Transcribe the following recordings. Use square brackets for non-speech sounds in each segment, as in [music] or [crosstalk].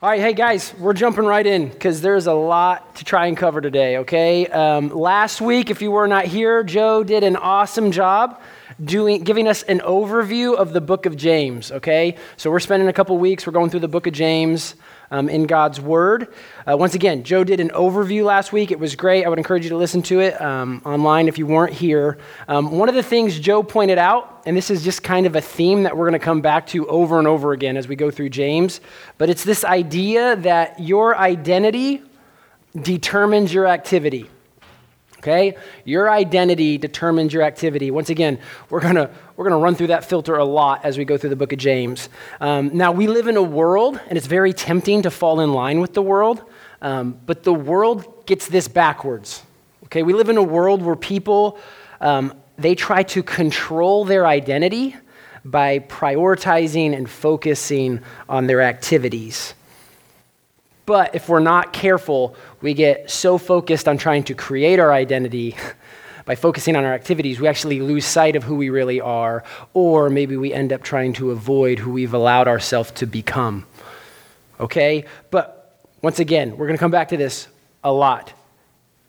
All right, hey guys, we're jumping right in because there's a lot to try and cover today, okay? Um, last week, if you were not here, Joe did an awesome job doing, giving us an overview of the book of James, okay? So we're spending a couple weeks, we're going through the book of James um, in God's Word. Uh, once again, Joe did an overview last week. It was great. I would encourage you to listen to it um, online if you weren't here. Um, one of the things Joe pointed out, and this is just kind of a theme that we're going to come back to over and over again as we go through James, but it's this idea that your identity determines your activity. Okay? Your identity determines your activity. Once again, we're going to we're going to run through that filter a lot as we go through the book of James. Um, now, we live in a world, and it's very tempting to fall in line with the world, um, but the world gets this backwards. Okay? We live in a world where people, um, they try to control their identity by prioritizing and focusing on their activities. But if we're not careful, we get so focused on trying to create our identity [laughs] by focusing on our activities, we actually lose sight of who we really are, or maybe we end up trying to avoid who we've allowed ourselves to become. Okay? But once again, we're going to come back to this a lot.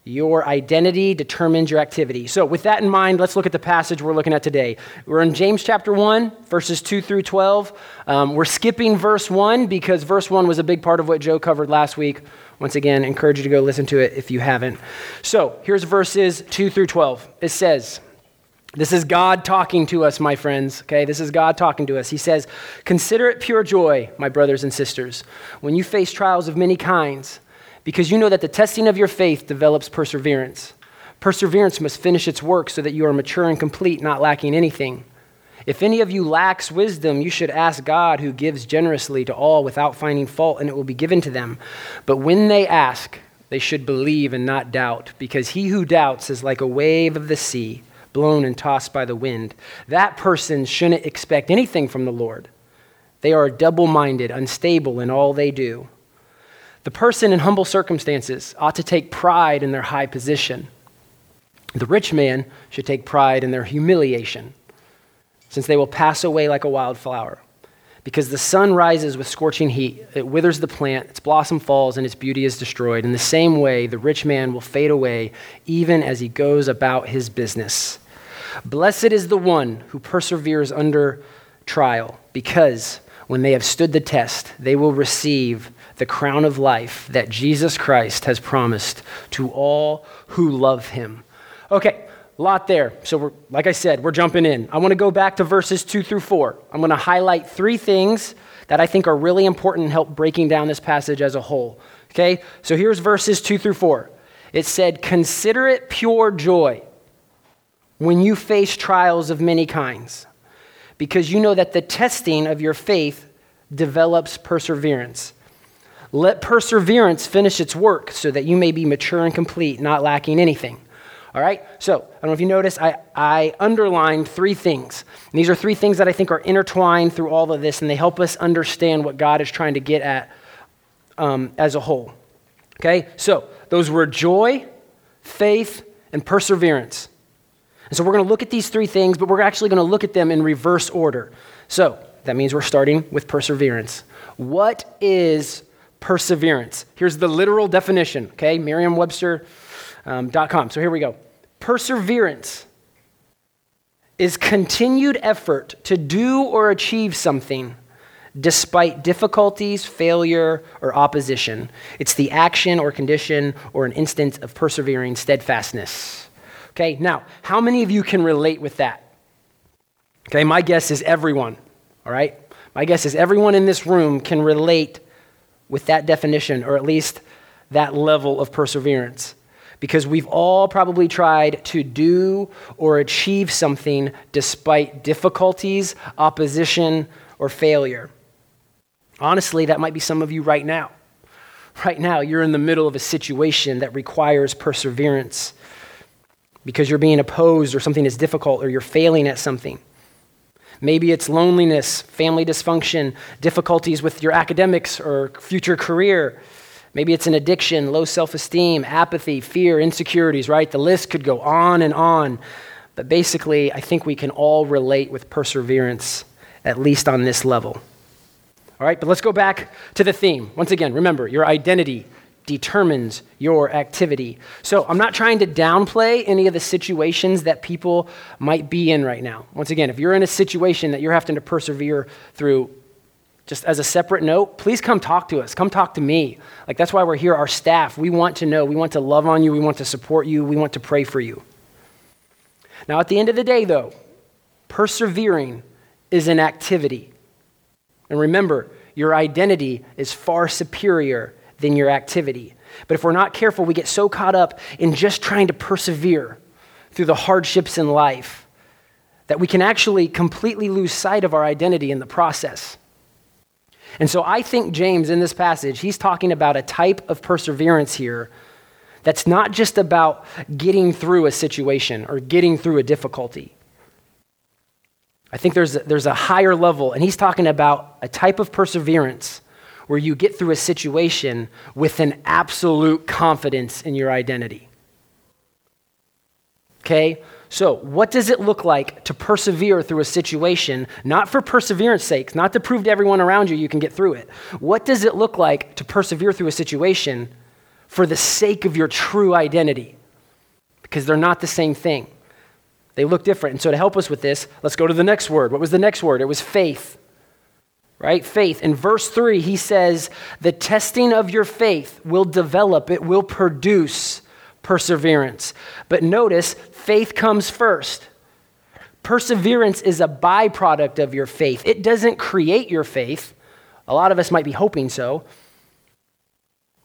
Your identity determines your activity. So, with that in mind, let's look at the passage we're looking at today. We're in James chapter 1, verses 2 through 12. Um, we're skipping verse 1 because verse 1 was a big part of what Joe covered last week. Once again, encourage you to go listen to it if you haven't. So, here's verses 2 through 12. It says, this is God talking to us, my friends. Okay, this is God talking to us. He says, Consider it pure joy, my brothers and sisters, when you face trials of many kinds because you know that the testing of your faith develops perseverance. Perseverance must finish its work so that you are mature and complete, not lacking anything. If any of you lacks wisdom, you should ask God, who gives generously to all without finding fault, and it will be given to them. But when they ask, they should believe and not doubt, because he who doubts is like a wave of the sea, blown and tossed by the wind. That person shouldn't expect anything from the Lord. They are double minded, unstable in all they do. The person in humble circumstances ought to take pride in their high position. The rich man should take pride in their humiliation, since they will pass away like a wildflower. Because the sun rises with scorching heat, it withers the plant, its blossom falls, and its beauty is destroyed. In the same way, the rich man will fade away even as he goes about his business. Blessed is the one who perseveres under trial, because when they have stood the test, they will receive the crown of life that Jesus Christ has promised to all who love him. Okay, lot there. So, we're, like I said, we're jumping in. I want to go back to verses two through four. I'm going to highlight three things that I think are really important in help breaking down this passage as a whole. Okay, so here's verses two through four. It said, Consider it pure joy when you face trials of many kinds, because you know that the testing of your faith develops perseverance. Let perseverance finish its work so that you may be mature and complete, not lacking anything. All right? So, I don't know if you noticed, I, I underlined three things. And these are three things that I think are intertwined through all of this, and they help us understand what God is trying to get at um, as a whole. Okay? So, those were joy, faith, and perseverance. And so, we're going to look at these three things, but we're actually going to look at them in reverse order. So, that means we're starting with perseverance. What is perseverance. Here's the literal definition, okay? Merriam-Webster.com. Um, so here we go. Perseverance is continued effort to do or achieve something despite difficulties, failure, or opposition. It's the action or condition or an instance of persevering steadfastness. Okay, now, how many of you can relate with that? Okay, my guess is everyone, all right? My guess is everyone in this room can relate with that definition, or at least that level of perseverance. Because we've all probably tried to do or achieve something despite difficulties, opposition, or failure. Honestly, that might be some of you right now. Right now, you're in the middle of a situation that requires perseverance because you're being opposed or something is difficult or you're failing at something. Maybe it's loneliness, family dysfunction, difficulties with your academics or future career. Maybe it's an addiction, low self esteem, apathy, fear, insecurities, right? The list could go on and on. But basically, I think we can all relate with perseverance, at least on this level. All right, but let's go back to the theme. Once again, remember your identity determines your activity. So I'm not trying to downplay any of the situations that people might be in right now. Once again, if you're in a situation that you're having to persevere through, just as a separate note, please come talk to us. Come talk to me. Like that's why we're here, our staff. We want to know, we want to love on you, we want to support you, we want to pray for you. Now, at the end of the day, though, persevering is an activity. And remember, your identity is far superior than your activity. But if we're not careful, we get so caught up in just trying to persevere through the hardships in life that we can actually completely lose sight of our identity in the process. And so I think James, in this passage, he's talking about a type of perseverance here that's not just about getting through a situation or getting through a difficulty. I think there's a, there's a higher level, and he's talking about a type of perseverance where you get through a situation with an absolute confidence in your identity. Okay? So, what does it look like to persevere through a situation, not for perseverance sake, not to prove to everyone around you you can get through it? What does it look like to persevere through a situation for the sake of your true identity? Because they're not the same thing. They look different. And so, to help us with this, let's go to the next word. What was the next word? It was faith right? Faith. In verse 3, he says, The testing of your faith will develop, it will produce perseverance. But notice, faith comes first. Perseverance is a byproduct of your faith, it doesn't create your faith. A lot of us might be hoping so.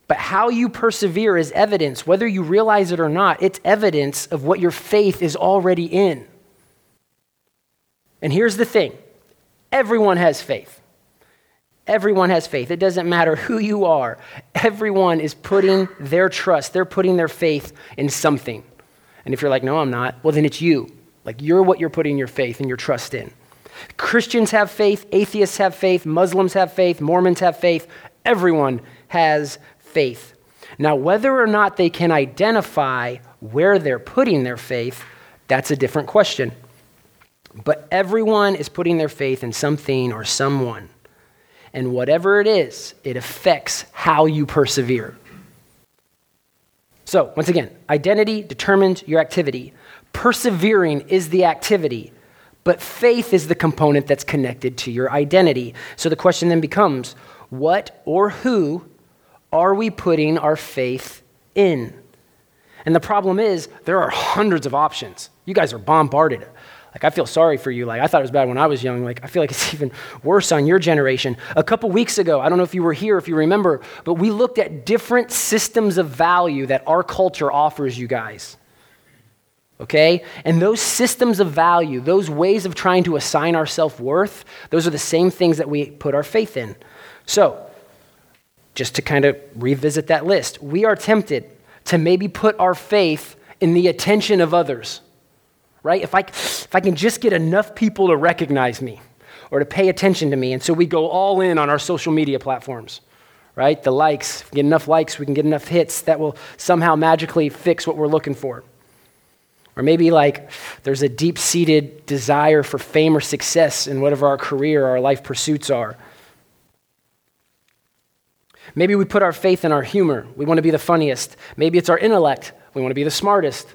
But how you persevere is evidence, whether you realize it or not, it's evidence of what your faith is already in. And here's the thing everyone has faith. Everyone has faith. It doesn't matter who you are. Everyone is putting their trust, they're putting their faith in something. And if you're like, no, I'm not, well, then it's you. Like, you're what you're putting your faith and your trust in. Christians have faith, atheists have faith, Muslims have faith, Mormons have faith. Everyone has faith. Now, whether or not they can identify where they're putting their faith, that's a different question. But everyone is putting their faith in something or someone. And whatever it is, it affects how you persevere. So, once again, identity determines your activity. Persevering is the activity, but faith is the component that's connected to your identity. So the question then becomes what or who are we putting our faith in? And the problem is, there are hundreds of options. You guys are bombarded. Like, I feel sorry for you. Like, I thought it was bad when I was young. Like, I feel like [laughs] it's even worse on your generation. A couple weeks ago, I don't know if you were here, if you remember, but we looked at different systems of value that our culture offers you guys. Okay? And those systems of value, those ways of trying to assign our self worth, those are the same things that we put our faith in. So, just to kind of revisit that list, we are tempted to maybe put our faith in the attention of others right? If I, if I can just get enough people to recognize me or to pay attention to me. And so we go all in on our social media platforms, right? The likes, get enough likes, we can get enough hits that will somehow magically fix what we're looking for. Or maybe like there's a deep seated desire for fame or success in whatever our career or our life pursuits are. Maybe we put our faith in our humor. We want to be the funniest. Maybe it's our intellect. We want to be the smartest.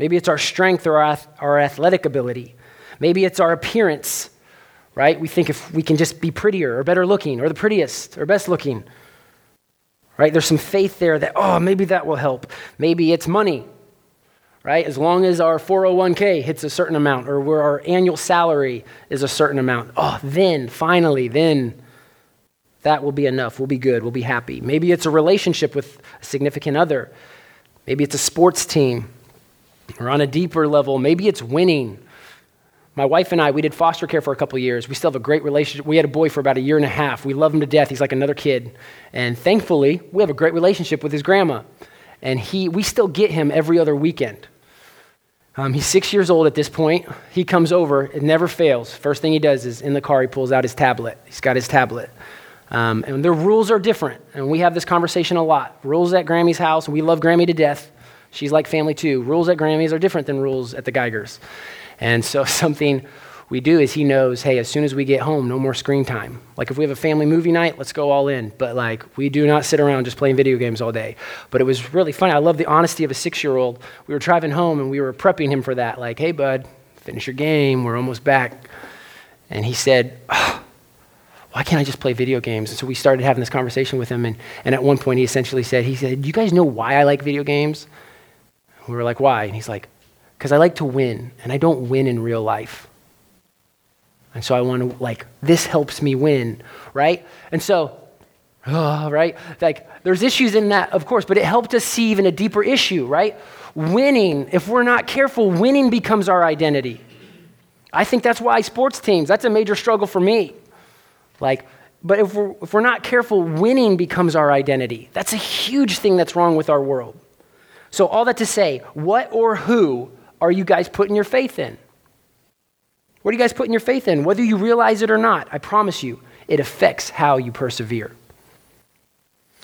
Maybe it's our strength or our, athletic ability. Maybe it's our appearance, right? We think if we can just be prettier or better looking or the prettiest or best looking, right? There's some faith there that, oh, maybe that will help. Maybe it's money, right? As long as our 401k hits a certain amount or where our annual salary is a certain amount, oh, then, finally, then that will be enough. We'll be good. We'll be happy. Maybe it's a relationship with a significant other. Maybe it's a sports team. Or on a deeper level, maybe it's winning. My wife and I, we did foster care for a couple years. We still have a great relationship. We had a boy for about a year and a half. We love him to death. He's like another kid. And thankfully, we have a great relationship with his grandma. And he, we still get him every other weekend. Um, he's six years old at this point. He comes over, it never fails. First thing he does is in the car, he pulls out his tablet. He's got his tablet. Um, and the rules are different. And we have this conversation a lot. Rules at Grammy's house, and we love Grammy to death. She's like family too. Rules at Grammys are different than rules at the Geigers. And so [laughs] something we do is he knows, hey, as soon as we get home, no more screen time. Like if we have a family movie night, let's go all in. But like we do not sit around just playing video games all day. But it was really funny. I love the honesty of a six year old. We were driving home and we were prepping him for that. Like, hey, bud, finish your game. We're almost back. And he said, oh, why can't I just play video games? And so we started having this conversation with him. And, and at one point, he essentially said, he said, do you guys know why I like video games? We were like, why? And he's like, because I like to win, and I don't win in real life. And so I want to, like, this helps me win, right? And so, oh, right? Like, there's issues in that, of course, but it helped us see even a deeper issue, right? Winning, if we're not careful, winning becomes our identity. I think that's why sports teams, that's a major struggle for me. Like, but if we're, if we're not careful, winning becomes our identity. That's a huge thing that's wrong with our world. So, all that to say, what or who are you guys putting your faith in? What are you guys putting your faith in? Whether you realize it or not, I promise you, it affects how you persevere.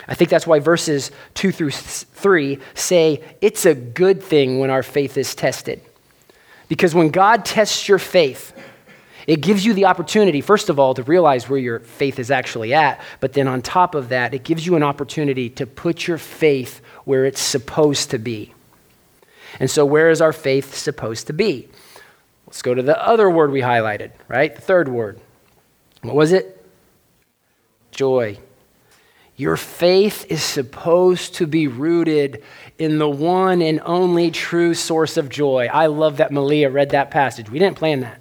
I think that's why verses 2 through 3 say it's a good thing when our faith is tested. Because when God tests your faith, it gives you the opportunity, first of all, to realize where your faith is actually at. But then on top of that, it gives you an opportunity to put your faith where it's supposed to be. And so, where is our faith supposed to be? Let's go to the other word we highlighted, right? The third word. What was it? Joy. Your faith is supposed to be rooted in the one and only true source of joy. I love that Malia read that passage. We didn't plan that.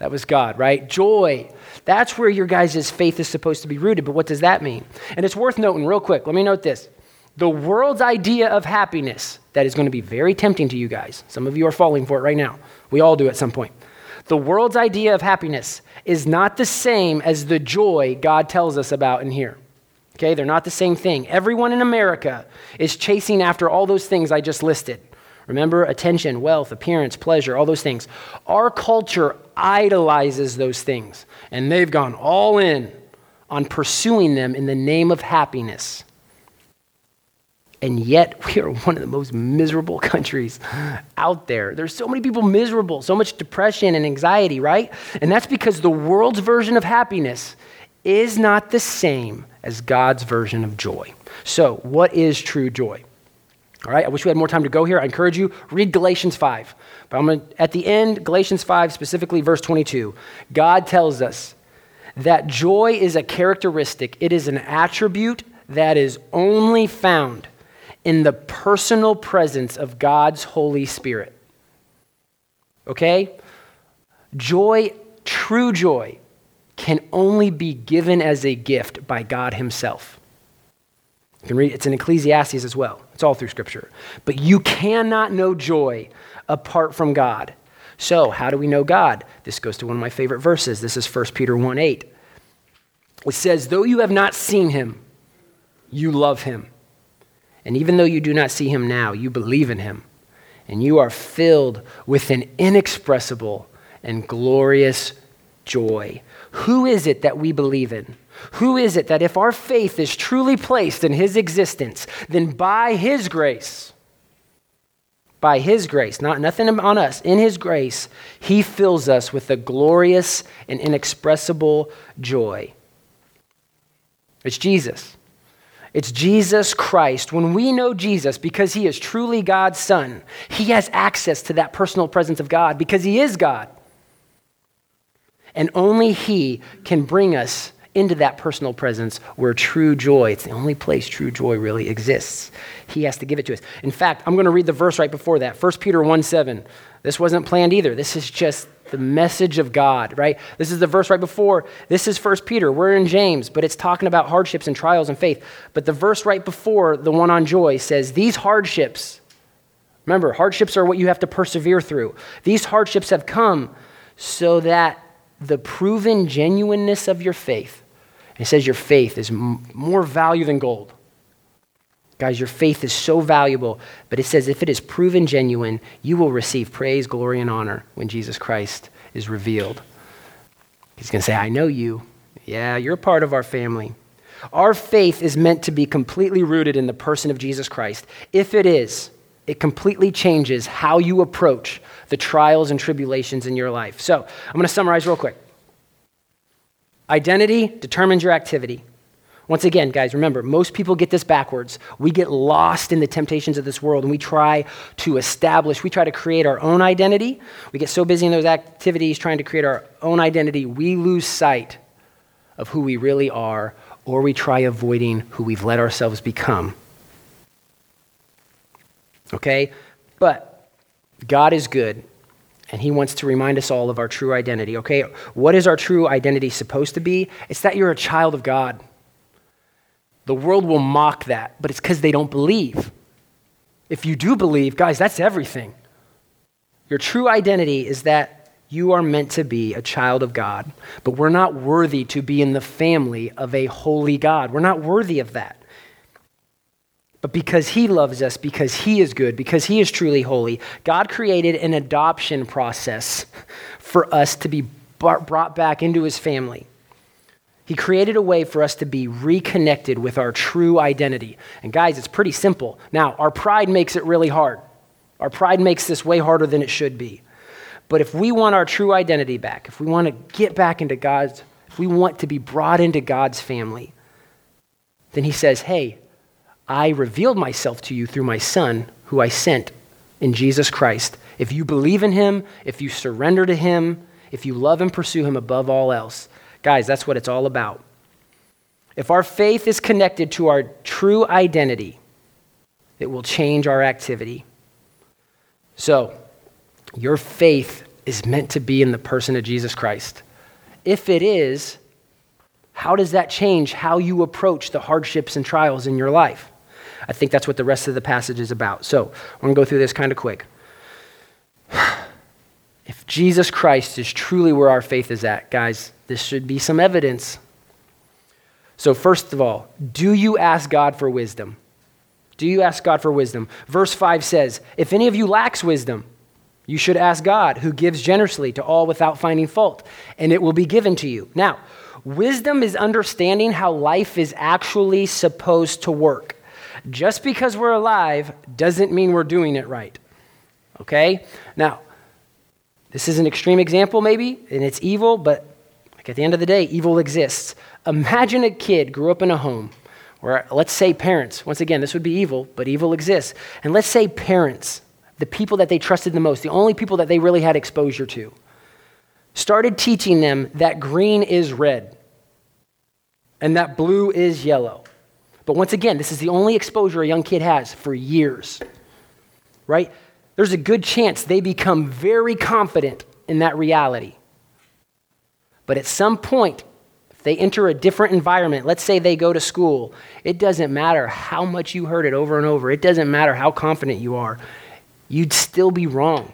That was God, right? Joy. That's where your guys' faith is supposed to be rooted. But what does that mean? And it's worth noting, real quick. Let me note this. The world's idea of happiness, that is going to be very tempting to you guys. Some of you are falling for it right now. We all do at some point. The world's idea of happiness is not the same as the joy God tells us about in here. Okay, they're not the same thing. Everyone in America is chasing after all those things I just listed. Remember attention, wealth, appearance, pleasure, all those things. Our culture idolizes those things, and they've gone all in on pursuing them in the name of happiness. And yet, [laughs] we are one of the most miserable [laughs] countries out there. There's so many people miserable, so much depression and anxiety, right? And that's because the world's version of happiness is not the same as God's version of joy. So, what is true joy? All right, I wish we had more time to go here. I encourage you, read Galatians 5. But I'm going to, at the end, Galatians 5, specifically verse 22, God tells us that joy is a characteristic, it is an attribute that is only found in the personal presence of God's Holy Spirit. Okay? Joy, true joy, can only be given as a gift by God Himself. You can read it's in Ecclesiastes as well. It's all through Scripture. But you cannot know joy apart from God. So, how do we know God? This goes to one of my favorite verses. This is 1 Peter 1 8. It says, Though you have not seen him, you love him. And even though you do not see him now, you believe in him. And you are filled with an inexpressible and glorious joy. Who is it that we believe in? Who is it that if our faith is truly placed in his existence, then by his grace, by his grace, not nothing on us, in his grace, he fills us with a glorious and inexpressible joy. It's Jesus. It's Jesus Christ. When we know Jesus because he is truly God's Son, he has access to that personal presence of God because he is God. And only he can bring us into that personal presence where true joy, it's the only place true joy really exists. He has to give it to us. In fact, I'm going to read the verse right before that 1 Peter 1 7. This wasn't planned either. This is just the message of God, right? This is the verse right before. This is First Peter. We're in James, but it's talking about hardships and trials and faith. But the verse right before the one on joy says, These hardships, remember, hardships are what you have to persevere through. These hardships have come so that the proven genuineness of your faith, it says your faith is m- more value than gold. Guys, your faith is so valuable, but it says if it is proven genuine, you will receive praise, glory, and honor when Jesus Christ is revealed. He's going to say, I know you. Yeah, you're part of our family. Our faith is meant to be completely rooted in the person of Jesus Christ. If it is, It completely changes how you approach the trials and tribulations in your life. So I'm going to summarize real quick. Identity determines your activity. Once again, guys, remember, most people get this backwards. We get lost in the temptations of this world and we try to establish, we try to create our own identity. We get so busy in those activities trying to create our own identity, we lose sight of who we really are or we try avoiding who we've let ourselves become. Okay? But God is good and he wants to remind us all of our true identity. Okay? What is our true identity supposed to be? It's that you're a child of God. The world will mock that, but it's because they don't believe. If you do believe, guys, that's everything. Your true identity is that you are meant to be a child of God, but we're not worthy to be in the family of a holy God. We're not worthy of that. But because He loves us, because He is good, because He is truly holy, God created an adoption process for us to be brought back into His family. He created a way for us to be reconnected with our true identity. And guys, it's pretty simple. Now, our pride makes it really hard. Our pride makes this way harder than it should be. But if we want our true identity back, if we want to get back into God's, if we want to be brought into God's family, then He says, Hey, I revealed myself to you through my Son, who I sent in Jesus Christ. If you believe in Him, if you surrender to Him, if you love and pursue Him above all else, Guys, that's what it's all about. If our faith is connected to our true identity, it will change our activity. So, your faith is meant to be in the person of Jesus Christ. If it is, how does that change how you approach the hardships and trials in your life? I think that's what the rest of the passage is about. So, I'm going to go through this kind of quick. [sighs] If Jesus Christ is truly where our faith is at, guys, this should be some evidence. So, first of all, do you ask God for wisdom? Do you ask God for wisdom? Verse 5 says, If any of you lacks wisdom, you should ask God, who gives generously to all without finding fault, and it will be given to you. Now, wisdom is understanding how life is actually supposed to work. Just because we're alive doesn't mean we're doing it right. Okay? Now, this is an extreme example, maybe, and it's evil, but like at the end of the day, evil exists. Imagine a kid grew up in a home where, let's say, parents, once again, this would be evil, but evil exists. And let's say parents, the people that they trusted the most, the only people that they really had exposure to, started teaching them that green is red and that blue is yellow. But once again, this is the only exposure a young kid has for years, right? there's a good chance they become very confident in that reality. But at some point, if they enter a different environment, let's say they go to school, it doesn't matter how much you heard it over and over, it doesn't matter how confident you are, you'd still be wrong.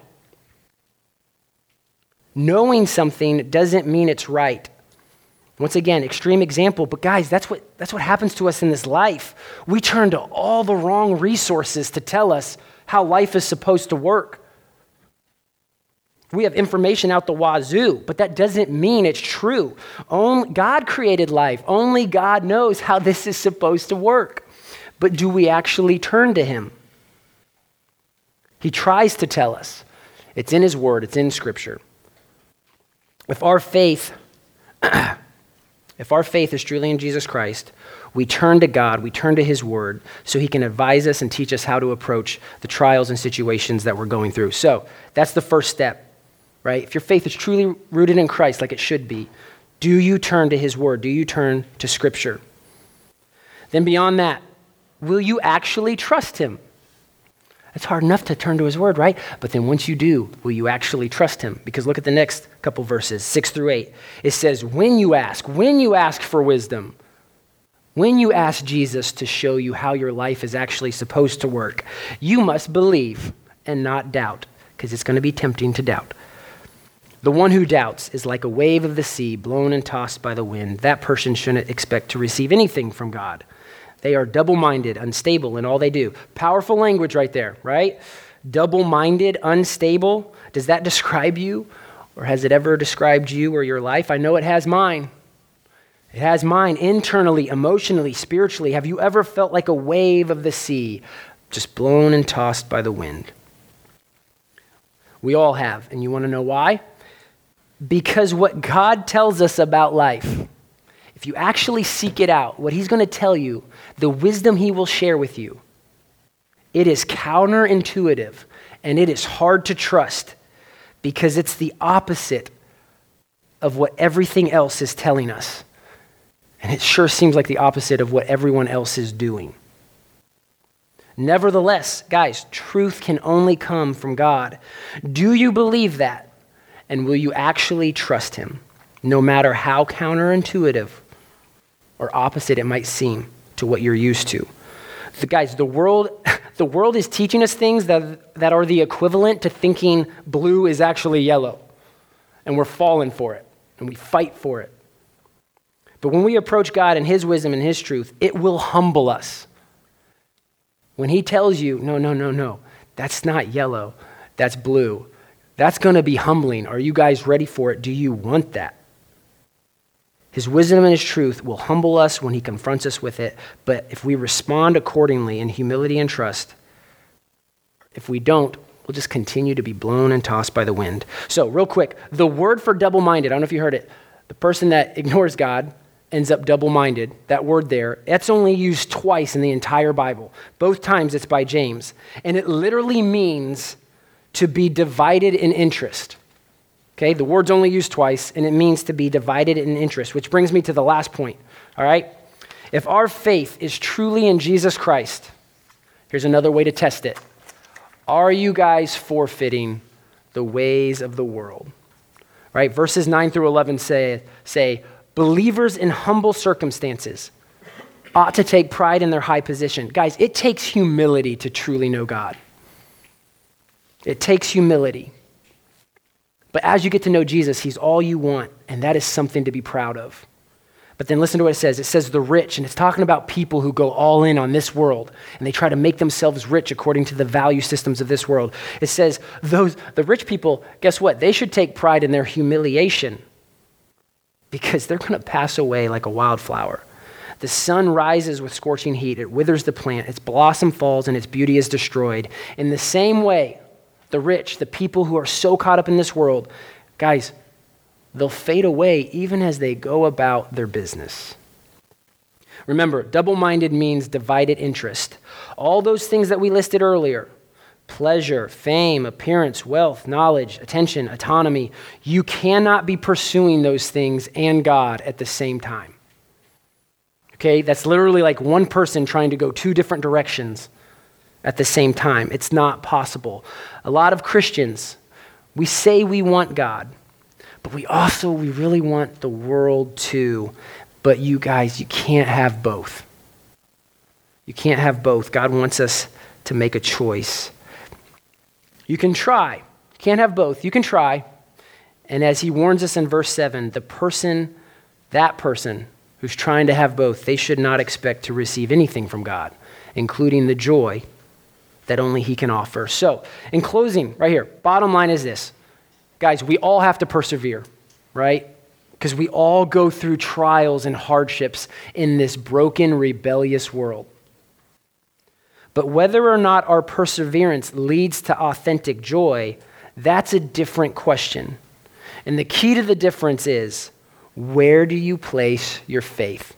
Knowing something doesn't mean it's right. Once again, extreme example, but guys, that's what, that's what happens to us in this life. We turn to all the wrong resources to tell us how life is supposed to work. We have information out the wazoo, but that doesn't mean it's true. Only, God created life. Only God knows how this is supposed to work. But do we actually turn to Him? He tries to tell us. It's in His Word, it's in Scripture. If our faith, [clears throat] if our faith is truly in Jesus Christ, we turn to God, we turn to His Word, so He can advise us and teach us how to approach the trials and situations that we're going through. So that's the first step, right? If your faith is truly rooted in Christ, like it should be, do you turn to His Word? Do you turn to Scripture? Then, beyond that, will you actually trust Him? It's hard enough to turn to His Word, right? But then once you do, will you actually trust Him? Because look at the next couple verses, six through eight. It says, When you ask, when you ask for wisdom, when you ask Jesus to show you how your life is actually supposed to work, you must believe and not doubt, because it's going to be tempting to doubt. The one who doubts is like a wave of the sea blown and tossed by the wind. That person shouldn't expect to receive anything from God. They are double minded, unstable in all they do. Powerful language right there, right? Double minded, unstable. Does that [laughs] describe you? Or has it ever described you or your life? I know it has mine. It has mine internally, emotionally, spiritually. Have you ever felt like a wave of the sea, just blown and tossed by the wind. We all have. And you want to know why? Because what God tells us about life, if you actually seek it out, what He's going to tell you, the wisdom He will share with you, it is counterintuitive and it is hard to trust because it's the opposite of what everything else is telling us. And it sure seems like the opposite of what everyone else is doing. Nevertheless, guys, truth can only come from God. Do you believe that? And will you actually trust Him, no matter how counterintuitive or opposite it might seem to what you're used to? The, guys, the world, [laughs] the world is teaching us things that, that are the equivalent to thinking blue is actually yellow. And we're falling for it, and we fight for it. But when we approach God and His wisdom and His truth, it will humble us. When He tells you, no, no, no, no, that's not yellow, that's blue, that's going to be humbling. Are you guys ready for it? Do you want that? His wisdom and His truth will humble us when He confronts us with it. But if we respond accordingly in humility and trust, if we don't, we'll just continue to be blown and tossed by the wind. So, real quick, the word for double minded, I don't know if you heard it, the person that [laughs] ignores God ends up double minded. That word there, that's only used twice in the entire Bible. Both times it's by James. And it literally means to be divided in interest. Okay, the word's only used twice, and it means to be divided in interest, which brings me to the last point. All right? If our faith is truly in Jesus Christ, here's another way to test it. Are you guys forfeiting the ways of the world? Right? Verses 9 through 11 say, say Believers in humble circumstances ought to take pride in their high position. Guys, it takes humility to truly know God. It takes humility. But as you get to know Jesus, he's all you want, and that is something to be proud of. But then listen to what it says. It says the rich, and it's talking about people who go all in on this world and they try to make themselves rich according to the value systems of this world. It says those the rich people, guess what? They should take pride in their humiliation because they're going to pass away like a wildflower. The sun rises with scorching heat, it withers the plant, its blossom falls, and its beauty is destroyed. In the same way, the rich, the people who are so caught up in this world, guys, they'll fade away even as they go about their business. Remember, double minded means divided interest. All those things that we listed earlier pleasure, fame, appearance, wealth, knowledge, attention, autonomy. You cannot be pursuing those things and God at the same time. Okay, that's literally like one person trying to go two different directions at the same time. It's not possible. A lot of Christians, we say we want God, but we also, we really want the world too. But you guys, you can't have both. You can't have both. God wants us to make a choice. You can try. You can't have both. You can try. And as he warns us in verse 7, the person, that person who's trying to have both, they should not expect to receive anything from God, including the joy that only he can offer. So, in closing, right here, bottom line is this. Guys, we all have to persevere, right? Because we all go through trials and hardships in this broken, rebellious world. But whether or not our perseverance leads to authentic joy, that's a different question. And the key to the difference is where do you place your faith?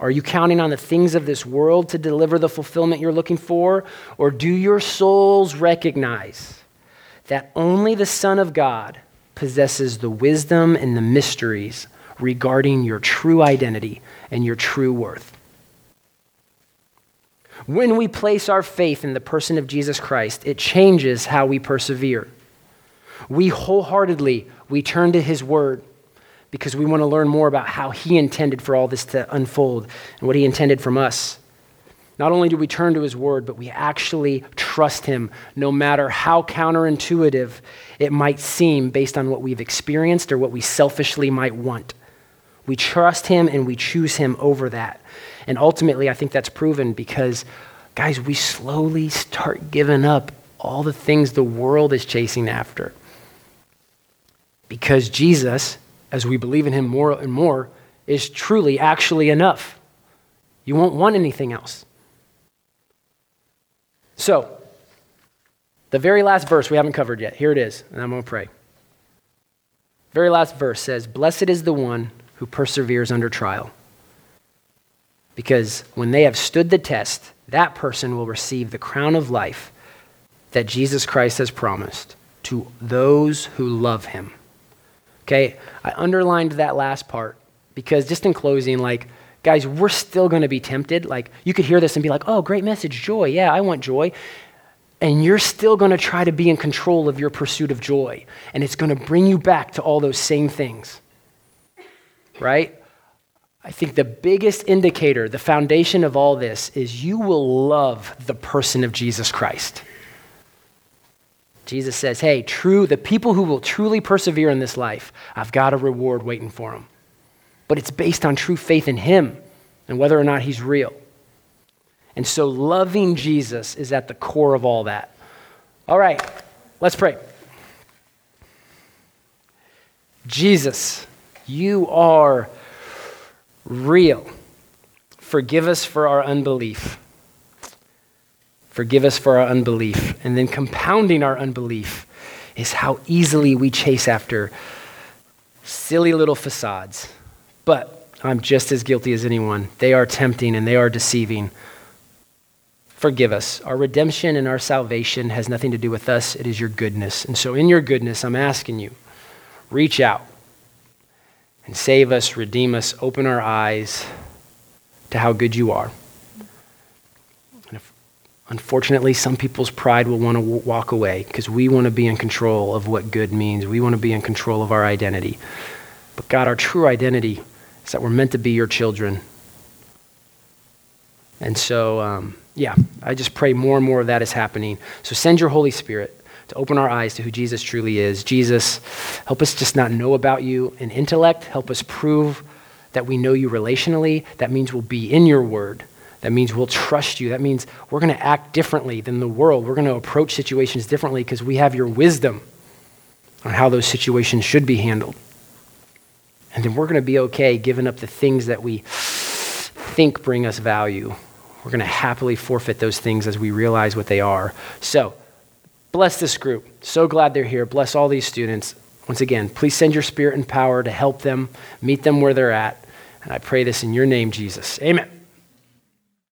Are you counting on the things of this world to deliver the fulfillment you're looking for? Or do your souls recognize that only the Son of God possesses the wisdom and the mysteries regarding your true identity and your true worth? When we place our faith in the person of Jesus Christ, it changes how we persevere. We wholeheartedly we turn to his word because we want to learn more about how he intended for all this to unfold and what he intended from us. Not only do we turn to his word, but we actually trust him no matter how counterintuitive it might seem based on what we've experienced or what we selfishly might want. We trust him and we choose him over that. And ultimately, I think that's proven because, guys, we slowly start giving up all the things the world is chasing after. Because Jesus, as we believe in him more and more, is truly actually enough. You won't want anything else. So, the very last verse we haven't covered yet. Here it is, and I'm going to pray. Very last verse says, Blessed is the one who perseveres under trial. Because when they have stood the test, that person will receive the crown of life that Jesus Christ has promised to those who love him. Okay, I underlined that last part because just in closing, like, guys, we're still going to be tempted. Like, you could hear this and be like, oh, great message, joy. Yeah, I want joy. And you're still going to try to be in control of your pursuit of joy. And it's going to bring you back to all those same things. Right? I think the biggest indicator, the foundation of all this, is you will love the person of Jesus Christ. Jesus says, hey, true, the people who will truly persevere in this life, I've got a reward waiting for them. But it's based on true faith in Him and whether or not He's real. And so loving Jesus is at the core of all that. All right, let's pray. Jesus, you are real. Forgive us for our unbelief. Forgive us for our unbelief. And then compounding our unbelief is how easily we chase after silly little facades. But I'm just as guilty as anyone. They are tempting and they are deceiving. Forgive us. Our redemption and our salvation has nothing to do with us, it is your goodness. And so, in your goodness, I'm asking you reach out and save us, redeem us, open our eyes to how good you are. Unfortunately, some people's pride will want to w- walk away because we want to be in control of what good means. We want to be in control of our identity. But God, our true identity is that we're meant to be your children. And so, um, yeah, I just pray more and more of that is happening. So send your Holy Spirit to open our eyes to who Jesus truly is. Jesus, help us just not know about you in intellect. Help us prove that we know you relationally. That means we'll be in your word. That means we'll trust you. That means we're going to act differently than the world. We're going to approach situations differently because we have your wisdom on how those situations should be handled. And then we're going to be okay giving up the things that we think bring us value. We're going to happily forfeit those things as we realize what they are. So, bless this group. So glad they're here. Bless all these students. Once again, please send your spirit and power to help them, meet them where they're at. And I pray this in your name, Jesus. Amen.